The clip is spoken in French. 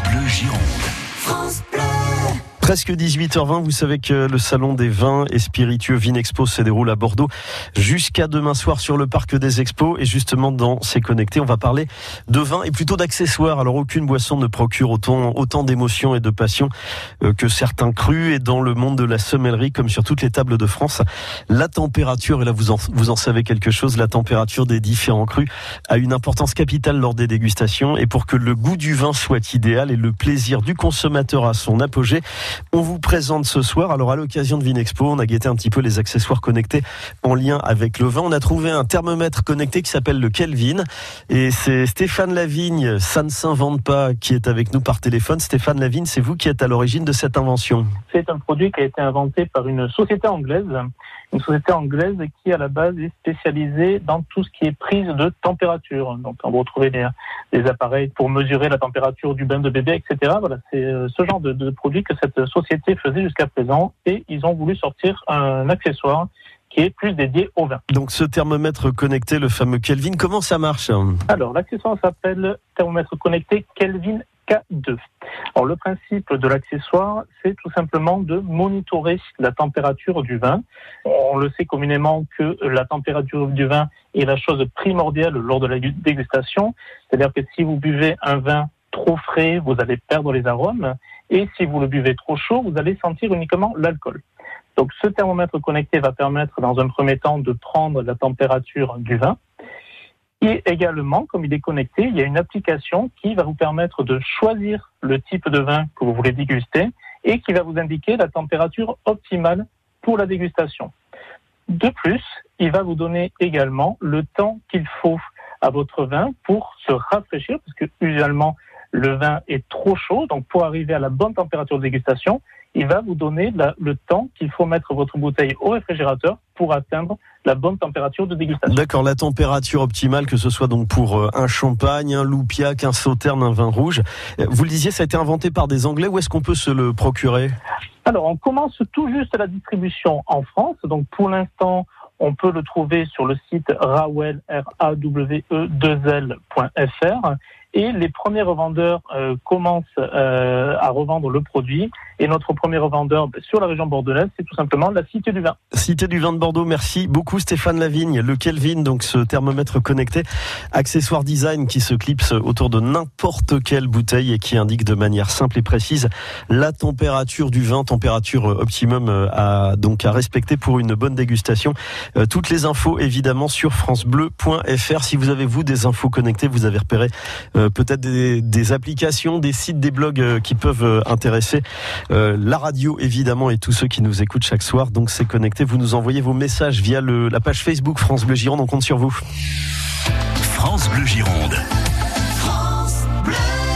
France Bleu Gironde. France Bleu. Presque 18h20, vous savez que le salon des vins et spiritueux Vinexpo se déroule à Bordeaux jusqu'à demain soir sur le parc des expos. Et justement dans C'est connecté, on va parler de vin et plutôt d'accessoires. Alors aucune boisson ne procure autant, autant d'émotions et de passion euh, que certains crus. Et dans le monde de la sommellerie comme sur toutes les tables de France, la température, et là vous en, vous en savez quelque chose, la température des différents crus a une importance capitale lors des dégustations. Et pour que le goût du vin soit idéal et le plaisir du consommateur à son apogée, on vous présente ce soir, alors à l'occasion de Vinexpo, on a guetté un petit peu les accessoires connectés en lien avec le vin. On a trouvé un thermomètre connecté qui s'appelle le Kelvin. Et c'est Stéphane Lavigne, ça ne s'invente pas, qui est avec nous par téléphone. Stéphane Lavigne, c'est vous qui êtes à l'origine de cette invention. C'est un produit qui a été inventé par une société anglaise une société anglaise qui à la base est spécialisée dans tout ce qui est prise de température. Donc on va retrouver des, appareils pour mesurer la température du bain de bébé, etc. Voilà, c'est euh, ce genre de, de produit que cette société faisait jusqu'à présent et ils ont voulu sortir un accessoire qui est plus dédié au vin. Donc ce thermomètre connecté, le fameux Kelvin, comment ça marche Alors l'accessoire s'appelle thermomètre connecté Kelvin K2. Alors le principe de l'accessoire, c'est tout simplement de monitorer la température du vin. On le sait communément que la température du vin est la chose primordiale lors de la dégustation. C'est-à-dire que si vous buvez un vin trop frais, vous allez perdre les arômes. Et si vous le buvez trop chaud, vous allez sentir uniquement l'alcool. Donc ce thermomètre connecté va permettre dans un premier temps de prendre la température du vin. Et également, comme il est connecté, il y a une application qui va vous permettre de choisir le type de vin que vous voulez déguster et qui va vous indiquer la température optimale pour la dégustation. De plus, il va vous donner également le temps qu'il faut à votre vin pour se rafraîchir, parce que usuellement le vin est trop chaud, donc pour arriver à la bonne température de dégustation, il va vous donner le temps qu'il faut mettre votre bouteille au réfrigérateur pour atteindre la bonne température de dégustation. D'accord, la température optimale, que ce soit donc pour euh, un champagne, un loupiac, un sauterne, un vin rouge. Euh, vous le disiez, ça a été inventé par des Anglais. Où est-ce qu'on peut se le procurer? Alors, on commence tout juste la distribution en France. Donc, pour l'instant, on peut le trouver sur le site rawel, r a w e 2 lfr et les premiers revendeurs euh, commencent euh, à revendre le produit. Et notre premier revendeur ben, sur la région bordelaise, c'est tout simplement la Cité du Vin. Cité du Vin de Bordeaux, merci beaucoup Stéphane Lavigne. Le Kelvin, donc ce thermomètre connecté, accessoire design qui se clipse autour de n'importe quelle bouteille et qui indique de manière simple et précise la température du vin, température optimum euh, à, donc à respecter pour une bonne dégustation. toutes les infos évidemment sur francebleu.fr. Si vous avez vous des infos connectées, vous avez repéré euh, peut-être des, applications, des sites, des blogs euh, qui peuvent euh, intéresser la radio évidemment et tous ceux qui nous écoutent chaque soir. Donc c'est connecté. Vous nous envoyez vos messages via la page Facebook France Bleu Gironde. On compte sur vous. France Bleu Gironde.